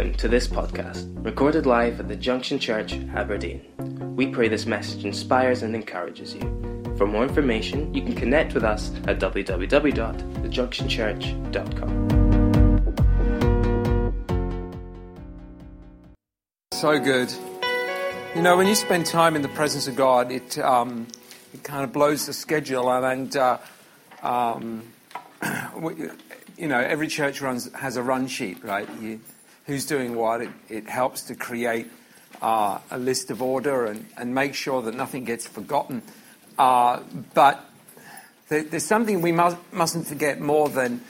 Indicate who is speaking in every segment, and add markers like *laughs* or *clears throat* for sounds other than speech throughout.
Speaker 1: Welcome to this podcast, recorded live at the Junction Church, Aberdeen. We pray this message inspires and encourages you. For more information, you can connect with us at www.thejunctionchurch.com.
Speaker 2: So good. You know, when you spend time in the presence of God, it, um, it kind of blows the schedule. And, uh, um, *clears throat* you know, every church runs has a run sheet, right? You, who's doing what. It, it helps to create uh, a list of order and, and make sure that nothing gets forgotten. Uh, but there, there's something we must, mustn't forget more than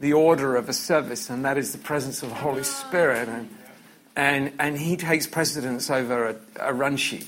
Speaker 2: the order of a service, and that is the presence of the Holy Spirit. And, and, and He takes precedence over a, a run sheet,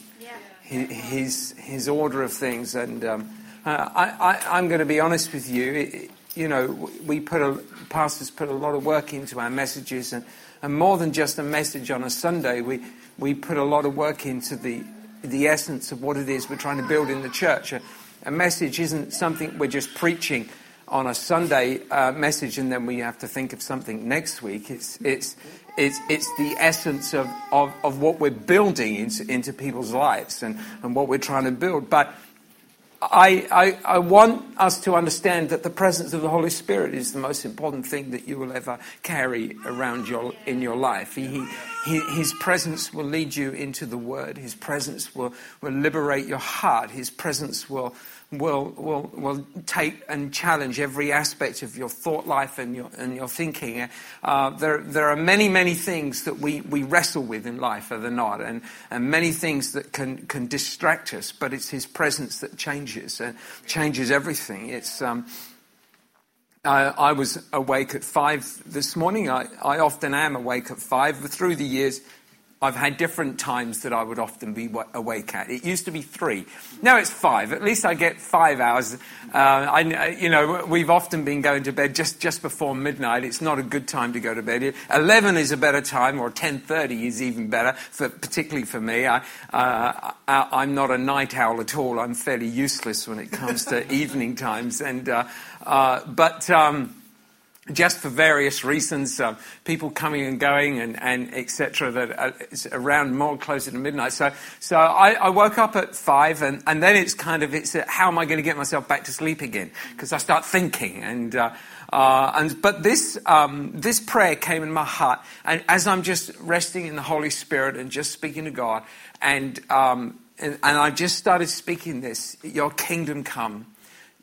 Speaker 2: his, his order of things. And um, uh, I, I, am going to be honest with you. It, you know, we put a, pastors put a lot of work into our messages, and and more than just a message on a Sunday, we, we put a lot of work into the, the essence of what it is we're trying to build in the church. A, a message isn't something we're just preaching on a Sunday uh, message and then we have to think of something next week. It's, it's, it's, it's the essence of, of, of what we're building into, into people's lives and, and what we're trying to build. But I, I, I, want us to understand that the presence of the Holy Spirit is the most important thing that you will ever carry around your, in your life. He, he, his presence will lead you into the Word. His presence will, will liberate your heart. His presence will, will, will, will take and challenge every aspect of your thought life and your, and your thinking. Uh, there, there are many, many things that we, we wrestle with in life, are there not? And, and many things that can, can distract us, but it's His presence that changes and changes everything. It's. Um, uh, I was awake at five this morning. I, I often am awake at five. Through the years, I've had different times that I would often be awake at. It used to be three. Now it's five. At least I get five hours. Uh, I, you know, we've often been going to bed just, just before midnight. It's not a good time to go to bed. Eleven is a better time, or ten thirty is even better, for, particularly for me. I, uh, I, am not a night owl at all. I'm fairly useless when it comes to *laughs* evening times. And uh, uh but. Um, just for various reasons, uh, people coming and going and, and etc. That uh, it's around more closer to midnight. So, so I, I woke up at five, and, and then it's kind of it's how am I going to get myself back to sleep again? Because I start thinking and. Uh, uh, and but this um, this prayer came in my heart, and as I'm just resting in the Holy Spirit and just speaking to God, and um, and, and I just started speaking this: Your kingdom come,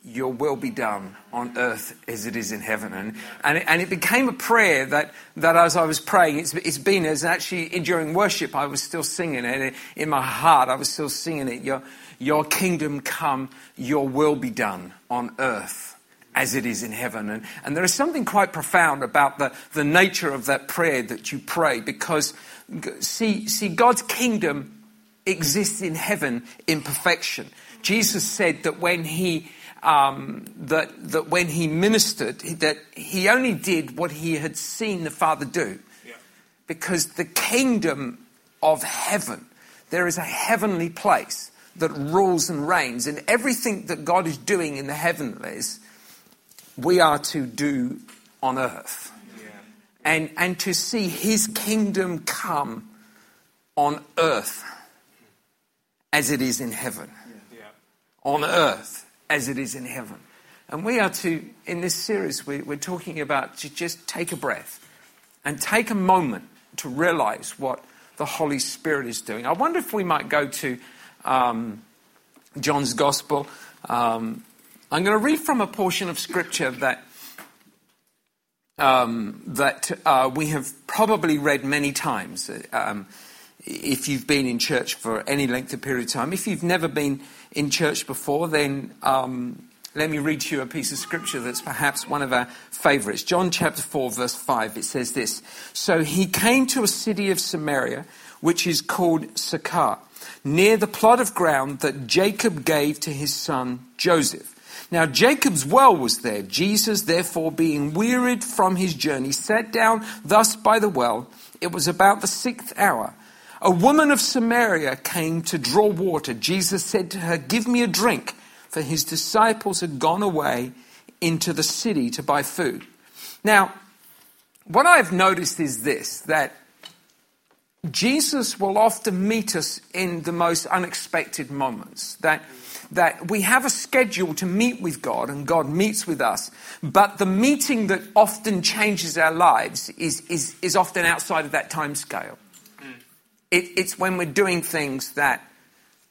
Speaker 2: your will be done on earth as it is in heaven. And, and, it, and it became a prayer that, that as I was praying, it's, it's been as actually during worship, I was still singing it. In my heart, I was still singing it. Your, your kingdom come, your will be done on earth as it is in heaven. And, and there is something quite profound about the, the nature of that prayer that you pray because, see, see, God's kingdom exists in heaven in perfection. Jesus said that when he um, that, that when he ministered, that he only did what he had seen the Father do. Yeah. Because the kingdom of heaven, there is a heavenly place that rules and reigns, and everything that God is doing in the heavenlies, we are to do on earth. Yeah. And, and to see his kingdom come on earth as it is in heaven. Yeah. On earth as it is in heaven. And we are to, in this series, we, are talking about to just take a breath and take a moment to realize what the Holy Spirit is doing. I wonder if we might go to um, John's Gospel. Um, I'm going to read from a portion of Scripture that. Um, that uh, we have probably read many times. Um, if you've been in church for any length of period of time. If you've never been in church before, then um, let me read to you a piece of scripture that's perhaps one of our favourites. John chapter 4, verse 5, it says this So he came to a city of Samaria, which is called Sychar, near the plot of ground that Jacob gave to his son Joseph. Now Jacob's well was there. Jesus, therefore, being wearied from his journey, sat down thus by the well. It was about the sixth hour. A woman of Samaria came to draw water. Jesus said to her, Give me a drink, for his disciples had gone away into the city to buy food. Now, what I've noticed is this that Jesus will often meet us in the most unexpected moments. That, that we have a schedule to meet with God and God meets with us, but the meeting that often changes our lives is, is, is often outside of that time scale. It, it's when we're doing things that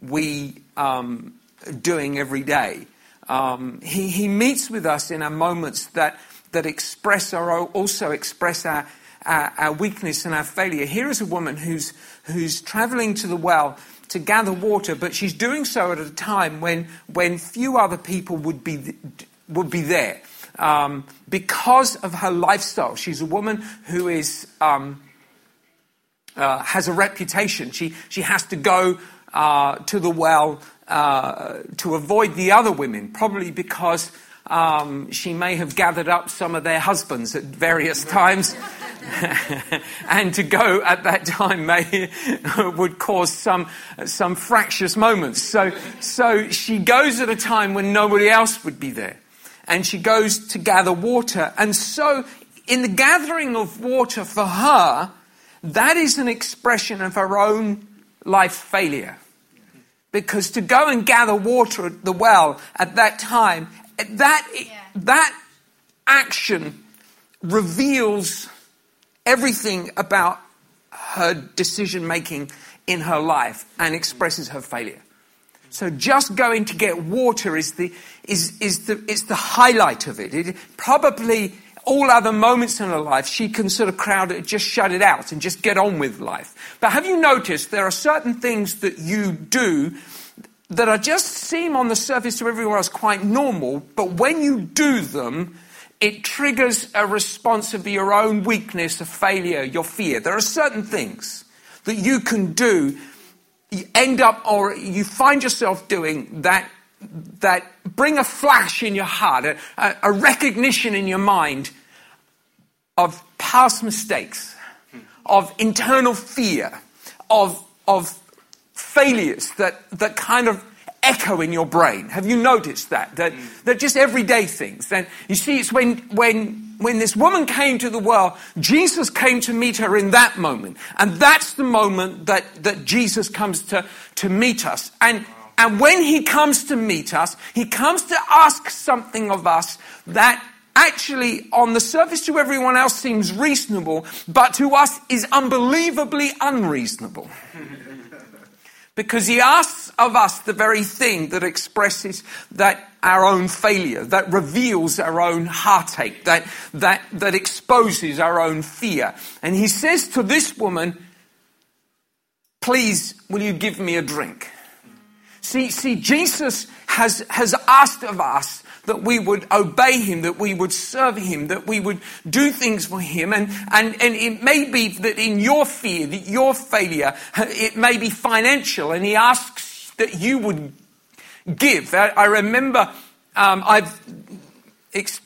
Speaker 2: we um, are doing every day. Um, he, he meets with us in our moments that, that express our, also express our, our, our weakness and our failure. Here is a woman who's, who's traveling to the well to gather water, but she's doing so at a time when, when few other people would be, would be there. Um, because of her lifestyle, she's a woman who is, um, uh, has a reputation. She, she has to go uh, to the well uh, to avoid the other women, probably because um, she may have gathered up some of their husbands at various *laughs* times. *laughs* and to go at that time may *laughs* would cause some some fractious moments. So so she goes at a time when nobody else would be there, and she goes to gather water. And so, in the gathering of water for her, that is an expression of her own life failure. Because to go and gather water at the well at that time, that, yeah. that action reveals everything about her decision making in her life and expresses her failure. So just going to get water is the, is, is the, it's the highlight of it. It probably all other moments in her life, she can sort of crowd it, just shut it out and just get on with life. But have you noticed there are certain things that you do that are just seem on the surface to everyone else quite normal, but when you do them, it triggers a response of your own weakness, of failure, your fear. There are certain things that you can do, you end up or you find yourself doing that that bring a flash in your heart, a, a recognition in your mind of past mistakes, of internal fear, of, of failures that, that kind of echo in your brain. Have you noticed that? That, mm. that just everyday things. And you see, it's when, when, when this woman came to the world, Jesus came to meet her in that moment. And that's the moment that, that Jesus comes to, to meet us. And, and when he comes to meet us, he comes to ask something of us that actually on the surface to everyone else seems reasonable, but to us is unbelievably unreasonable. *laughs* because he asks of us the very thing that expresses that our own failure, that reveals our own heartache, that, that, that exposes our own fear. And he says to this woman, please, will you give me a drink? See, see, Jesus has, has asked of us that we would obey him, that we would serve him, that we would do things for him. And, and, and it may be that in your fear, that your failure, it may be financial, and he asks that you would give. I, I remember um, I've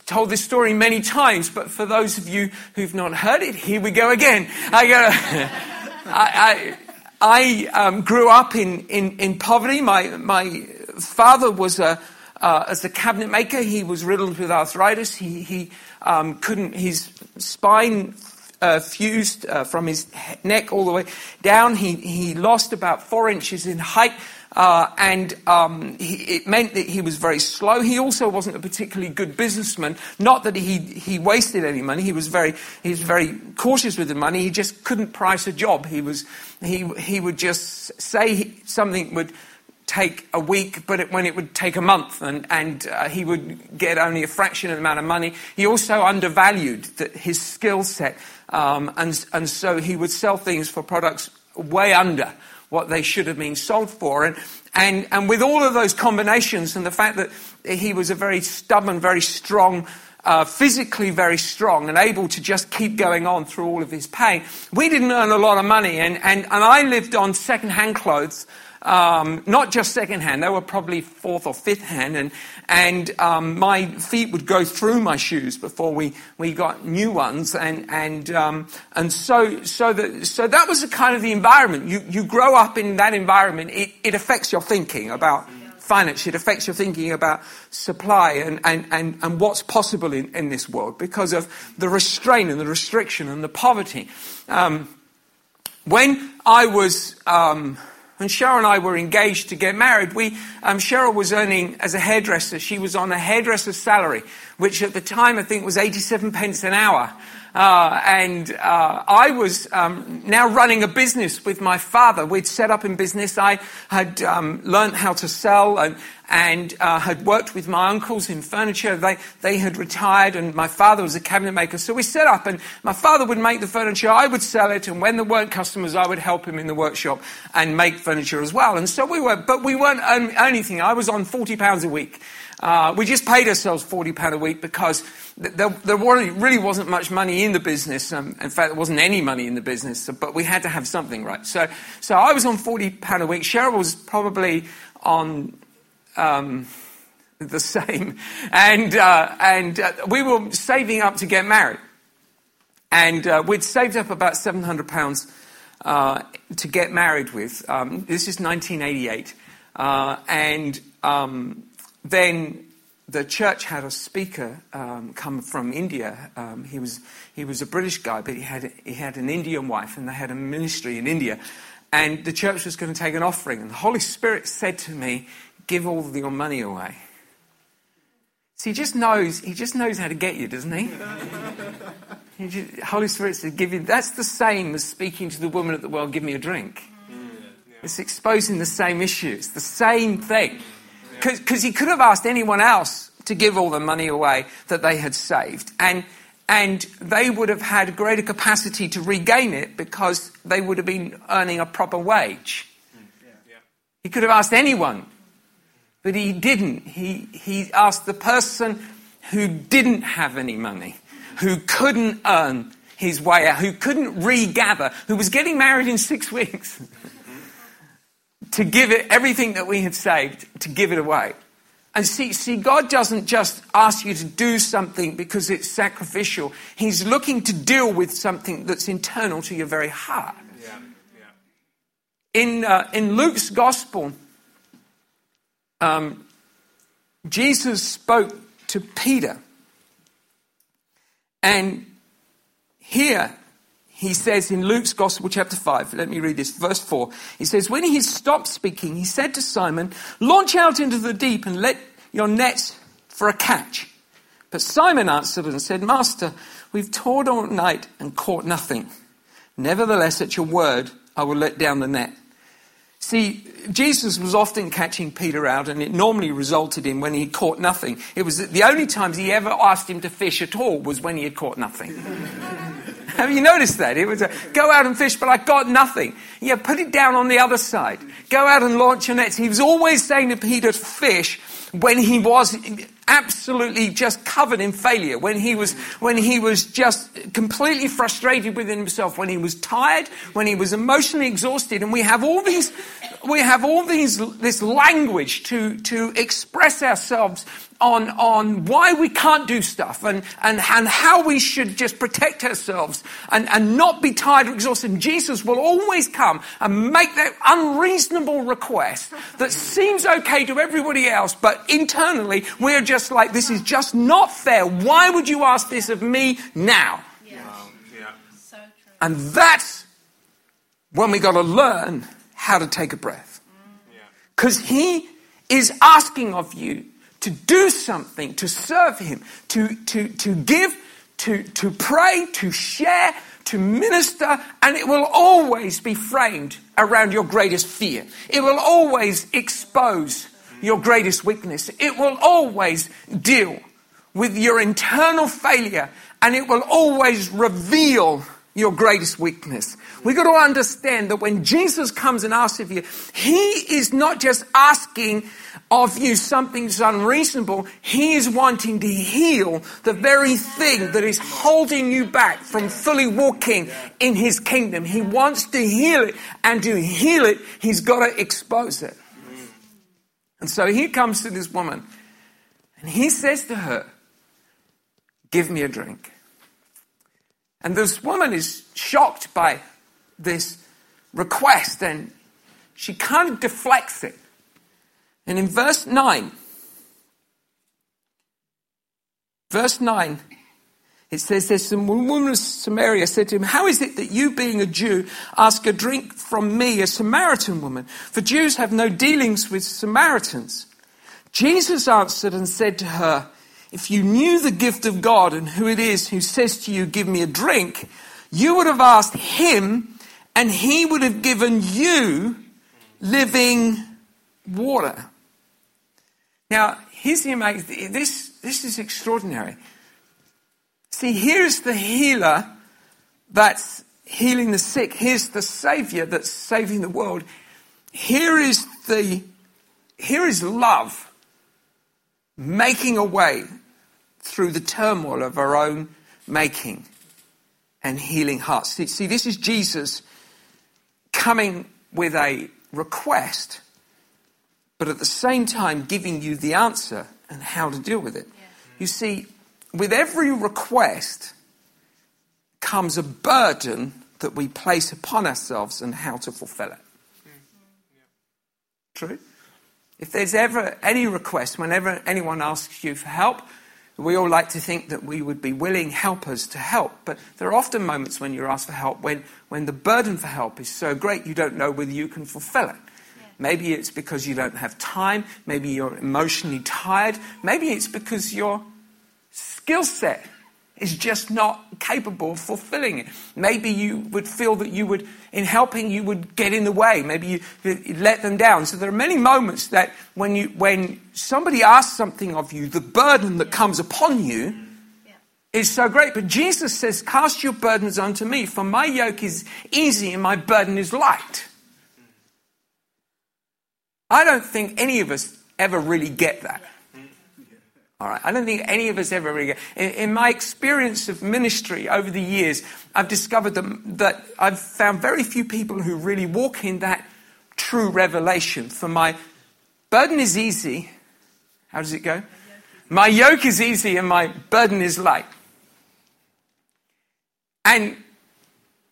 Speaker 2: told this story many times, but for those of you who've not heard it, here we go again. I go. *laughs* I, I um, grew up in, in, in poverty. My, my father was a, uh, as a cabinet maker. He was riddled with arthritis. He, he um, couldn't, his spine uh, fused uh, from his neck all the way down. He, he lost about four inches in height. Uh, and um, he, it meant that he was very slow. He also wasn't a particularly good businessman. Not that he, he wasted any money. He was very he was very cautious with the money. He just couldn't price a job. He was he he would just say something would take a week, but it, when it would take a month, and, and uh, he would get only a fraction of the amount of money. He also undervalued the, his skill set, um, and, and so he would sell things for products way under what they should have been sold for. And, and, and with all of those combinations and the fact that he was a very stubborn, very strong, uh, physically very strong and able to just keep going on through all of his pain, we didn't earn a lot of money. And, and, and I lived on second-hand clothes um, not just second hand, they were probably fourth or fifth hand, and, and um, my feet would go through my shoes before we, we got new ones. And, and, um, and so, so, the, so that was the kind of the environment. You, you grow up in that environment, it, it affects your thinking about finance, it affects your thinking about supply and, and, and, and what's possible in, in this world because of the restraint and the restriction and the poverty. Um, when I was, um, when Cheryl and I were engaged to get married, we, um, Cheryl was earning as a hairdresser. She was on a hairdresser's salary, which at the time I think was 87 pence an hour. Uh, and uh, I was um, now running a business with my father. We'd set up in business. I had um, learned how to sell and, and uh, had worked with my uncles in furniture. They, they had retired, and my father was a cabinet maker. So we set up, and my father would make the furniture. I would sell it, and when there weren't customers, I would help him in the workshop and make furniture as well. And so we were, but we weren't earning anything. I was on forty pounds a week. Uh, we just paid ourselves £40 a week because there, there really wasn't much money in the business. Um, in fact, there wasn't any money in the business, but we had to have something, right? So, so I was on £40 a week. Cheryl was probably on um, the same. And, uh, and uh, we were saving up to get married. And uh, we'd saved up about £700 uh, to get married with. Um, this is 1988. Uh, and um, then the church had a speaker um, come from India. Um, he, was, he was a British guy, but he had, he had an Indian wife, and they had a ministry in India. And the church was going to take an offering. And the Holy Spirit said to me, Give all your money away. See, he just knows, he just knows how to get you, doesn't he? he just, Holy Spirit said, Give you. That's the same as speaking to the woman at the well, Give me a drink. It's exposing the same issue. It's the same thing. Because he could have asked anyone else to give all the money away that they had saved. And, and they would have had greater capacity to regain it because they would have been earning a proper wage. He could have asked anyone, but he didn't. He, he asked the person who didn't have any money, who couldn't earn his way out, who couldn't regather, who was getting married in six weeks *laughs* to give it everything that we had saved, to give it away. And see, see, God doesn't just ask you to do something because it's sacrificial. He's looking to deal with something that's internal to your very heart. Yeah, yeah. In, uh, in Luke's gospel, um, Jesus spoke to Peter. And here, he says in Luke's Gospel, chapter 5, let me read this, verse 4. He says, When he stopped speaking, he said to Simon, Launch out into the deep and let your nets for a catch. But Simon answered and said, Master, we've toiled all night and caught nothing. Nevertheless, at your word, I will let down the net. See, Jesus was often catching Peter out, and it normally resulted in when he caught nothing. It was the only times he ever asked him to fish at all was when he had caught nothing. *laughs* Have you noticed that? It was a, go out and fish, but I got nothing. Yeah, put it down on the other side. Go out and launch your nets. He was always saying to Peter fish when he was absolutely just covered in failure, when he was, when he was just completely frustrated within himself, when he was tired, when he was emotionally exhausted. And we have all these, we have all these, this language to, to express ourselves on, on why we can't do stuff and, and, and how we should just protect ourselves and, and not be tired or exhausted. And Jesus will always come and make that unreasonable request that seems okay to everybody else, but internally we're just like, this is just not fair. Why would you ask this of me now? Yeah. yeah. So and that's when we got to learn how to take a breath. Because he is asking of you to do something, to serve Him, to, to, to give, to, to pray, to share, to minister, and it will always be framed around your greatest fear. It will always expose your greatest weakness. It will always deal with your internal failure, and it will always reveal your greatest weakness. We've got to understand that when Jesus comes and asks of you, He is not just asking of you something that's unreasonable. He is wanting to heal the very thing that is holding you back from fully walking in His kingdom. He wants to heal it, and to heal it, He's got to expose it. And so he comes to this woman, and he says to her, Give me a drink. And this woman is shocked by this request, and she kind of deflects it. And in verse 9, verse 9, It says this, woman of Samaria said to him, How is it that you, being a Jew, ask a drink from me, a Samaritan woman? For Jews have no dealings with Samaritans. Jesus answered and said to her, If you knew the gift of God and who it is who says to you, Give me a drink, you would have asked him, and he would have given you living water. Now, here's the amazing, this, this is extraordinary. See, here's the healer that's healing the sick. Here's the savior that's saving the world. Here is the, here is love making a way through the turmoil of our own making and healing hearts. See, see this is Jesus coming with a request, but at the same time giving you the answer and how to deal with it. Yeah. You see, with every request comes a burden that we place upon ourselves and how to fulfill it. True? If there's ever any request, whenever anyone asks you for help, we all like to think that we would be willing helpers to help. But there are often moments when you're asked for help when, when the burden for help is so great you don't know whether you can fulfill it. Maybe it's because you don't have time. Maybe you're emotionally tired. Maybe it's because you're skill set is just not capable of fulfilling it. Maybe you would feel that you would, in helping, you would get in the way. Maybe you, you let them down. So there are many moments that when you, when somebody asks something of you, the burden that comes upon you is so great. But Jesus says, cast your burdens unto me, for my yoke is easy and my burden is light. I don't think any of us ever really get that. All right. I don't think any of us ever really get. In, in my experience of ministry over the years, I've discovered that, that I've found very few people who really walk in that true revelation. For my burden is easy. How does it go? My yoke is easy and my burden is light. And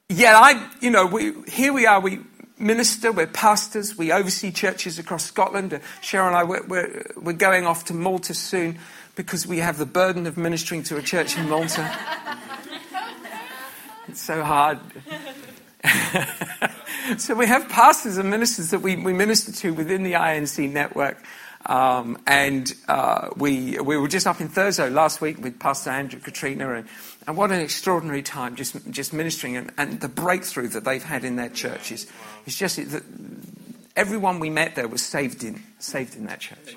Speaker 2: yet I, you know, we, here we are, we, minister, we're pastors, we oversee churches across Scotland. Uh, Cheryl and I, we're, we're, we're, going off to Malta soon because we have the burden of ministering to a church in Malta. it's so hard. *laughs* so we have pastors and ministers that we, we minister to within the INC network. Um, and uh, we, we were just up in Thurso last week with Pastor Andrew Katrina, and, and what an extraordinary time just, just ministering and, and the breakthrough that they've had in their churches. It's just that everyone we met there was saved in, saved in that church.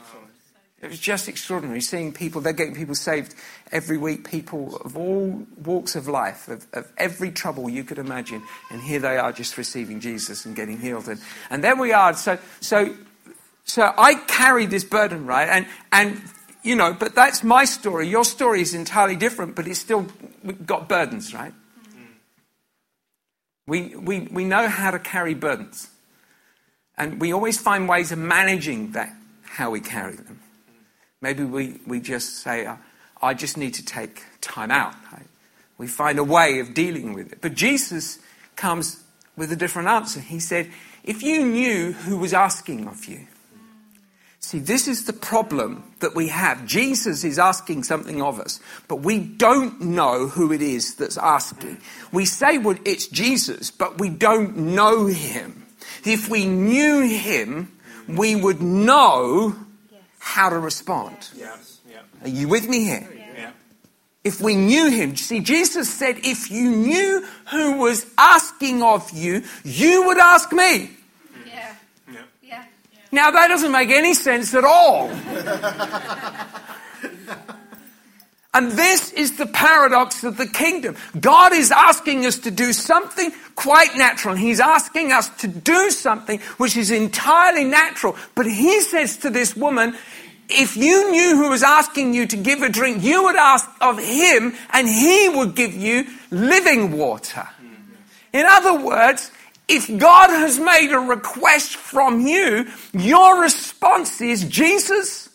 Speaker 2: It was just extraordinary seeing people, they're getting people saved every week, people of all walks of life, of, of, every trouble you could imagine. And here they are just receiving Jesus and getting healed. And, and there we are. So, so so I carry this burden, right? And, and, you know, but that's my story. Your story is entirely different, but it's still got burdens, right? We, we, we know how to carry burdens. And we always find ways of managing that, how we carry them. Maybe we, we just say, uh, I just need to take time out. Right? We find a way of dealing with it. But Jesus comes with a different answer. He said, If you knew who was asking of you, See, this is the problem that we have. Jesus is asking something of us, but we don't know who it is that's asking. We say, well, it's Jesus, but we don't know him. If we knew him, we would know how to respond. Are you with me here? If we knew him, see, Jesus said, if you knew who was asking of you, you would ask me. Now, that doesn't make any sense at all. and this is the paradox of the kingdom. God is asking us to do something quite natural. He's asking us to do something which is entirely natural. But he says to this woman, if you knew who was asking you to give a drink, you would ask of him and he would give you living water. In other words, if God has made a request from you, your response is, Jesus,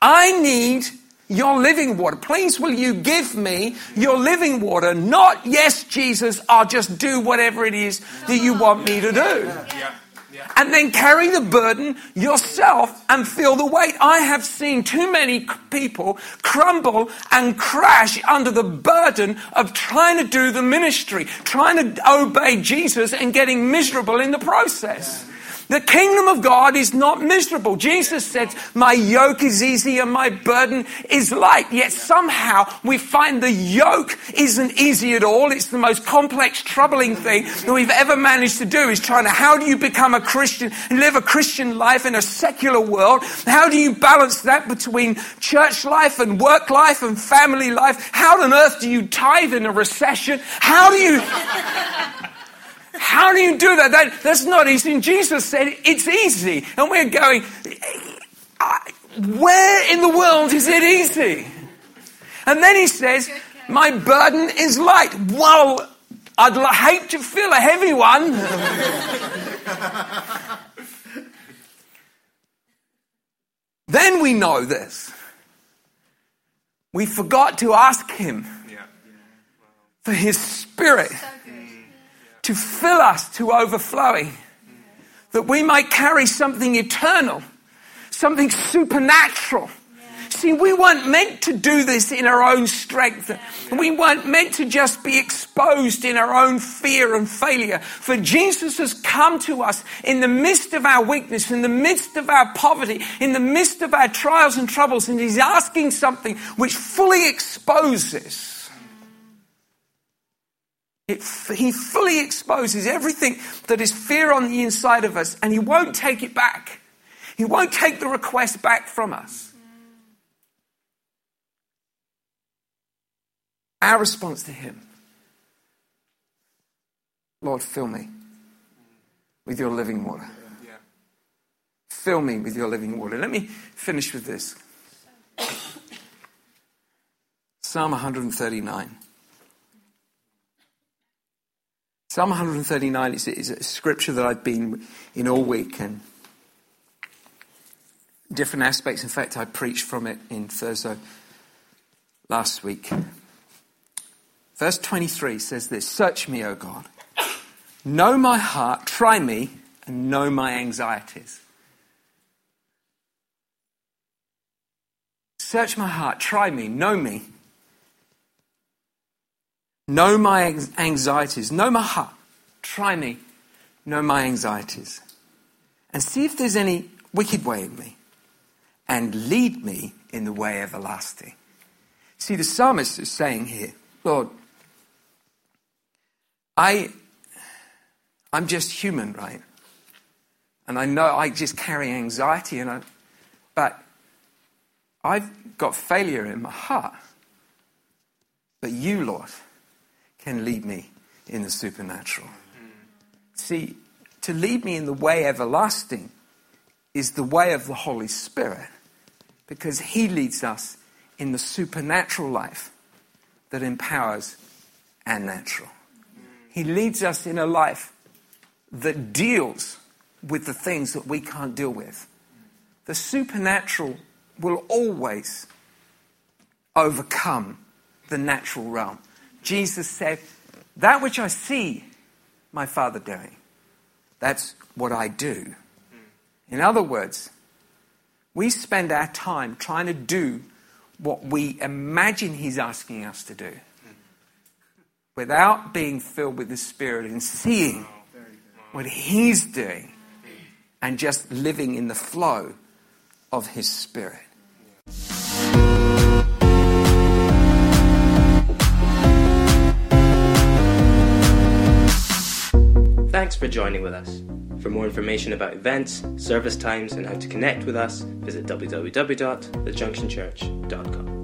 Speaker 2: I need your living water. Please will you give me your living water? Not, yes, Jesus, I'll just do whatever it is that you want me to do. And then carry the burden yourself and feel the weight. I have seen too many people crumble and crash under the burden of trying to do the ministry, trying to obey Jesus and getting miserable in the process. The kingdom of God is not miserable. Jesus said, My yoke is easy and my burden is light. Yet somehow we find the yoke isn't easy at all. It's the most complex, troubling thing that we've ever managed to do is trying to, how do you become a Christian and live a Christian life in a secular world? How do you balance that between church life and work life and family life? How on earth do you tithe in a recession? How do you, how do you do that? that? That's not easy. And Jesus said it's easy. And we're going, where in the world is it easy? And then he says, my burden is light. Well, I'd hate to feel a heavy one. *laughs* then we know this. We forgot to ask him for his spirit to fill us to overflowing, that we might carry something eternal, something supernatural. See, we weren't meant to do this in our own strength. We weren't meant to just be exposed in our own fear and failure. For Jesus has come to us in the midst of our weakness, in the midst of our poverty, in the midst of our trials and troubles, and He's asking something which fully exposes it, he fully exposes everything that is fear on the inside of us, and he won't take it back. He won't take the request back from us. Our response to him Lord, fill me with your living water. Fill me with your living water. Let me finish with this Psalm 139. Psalm 139 is, a scripture that I've been in all week and different aspects. In fact, I preached from it in Thursday last week. Verse 23 says this Search me, O God. Know my heart, try me, and know my anxieties. Search my heart, try me, know me, Know my anxieties. Know my heart. Try me. Know my anxieties. And see if there's any wicked way in me. And lead me in the way everlasting. See, the psalmist is saying here, Lord, I, I'm just human, right? And I know I just carry anxiety, and I, but I've got failure in my heart. But you, Lord, can lead me in the supernatural. Mm-hmm. See, to lead me in the way everlasting is the way of the Holy Spirit because He leads us in the supernatural life that empowers our natural. Mm-hmm. He leads us in a life that deals with the things that we can't deal with. The supernatural will always overcome the natural realm. Jesus said, That which I see my Father doing, that's what I do. In other words, we spend our time trying to do what we imagine He's asking us to do without being filled with the Spirit and seeing what He's doing and just living in the flow of His Spirit.
Speaker 1: Thanks for joining with us. For more information about events, service times, and how to connect with us, visit www.thejunctionchurch.com.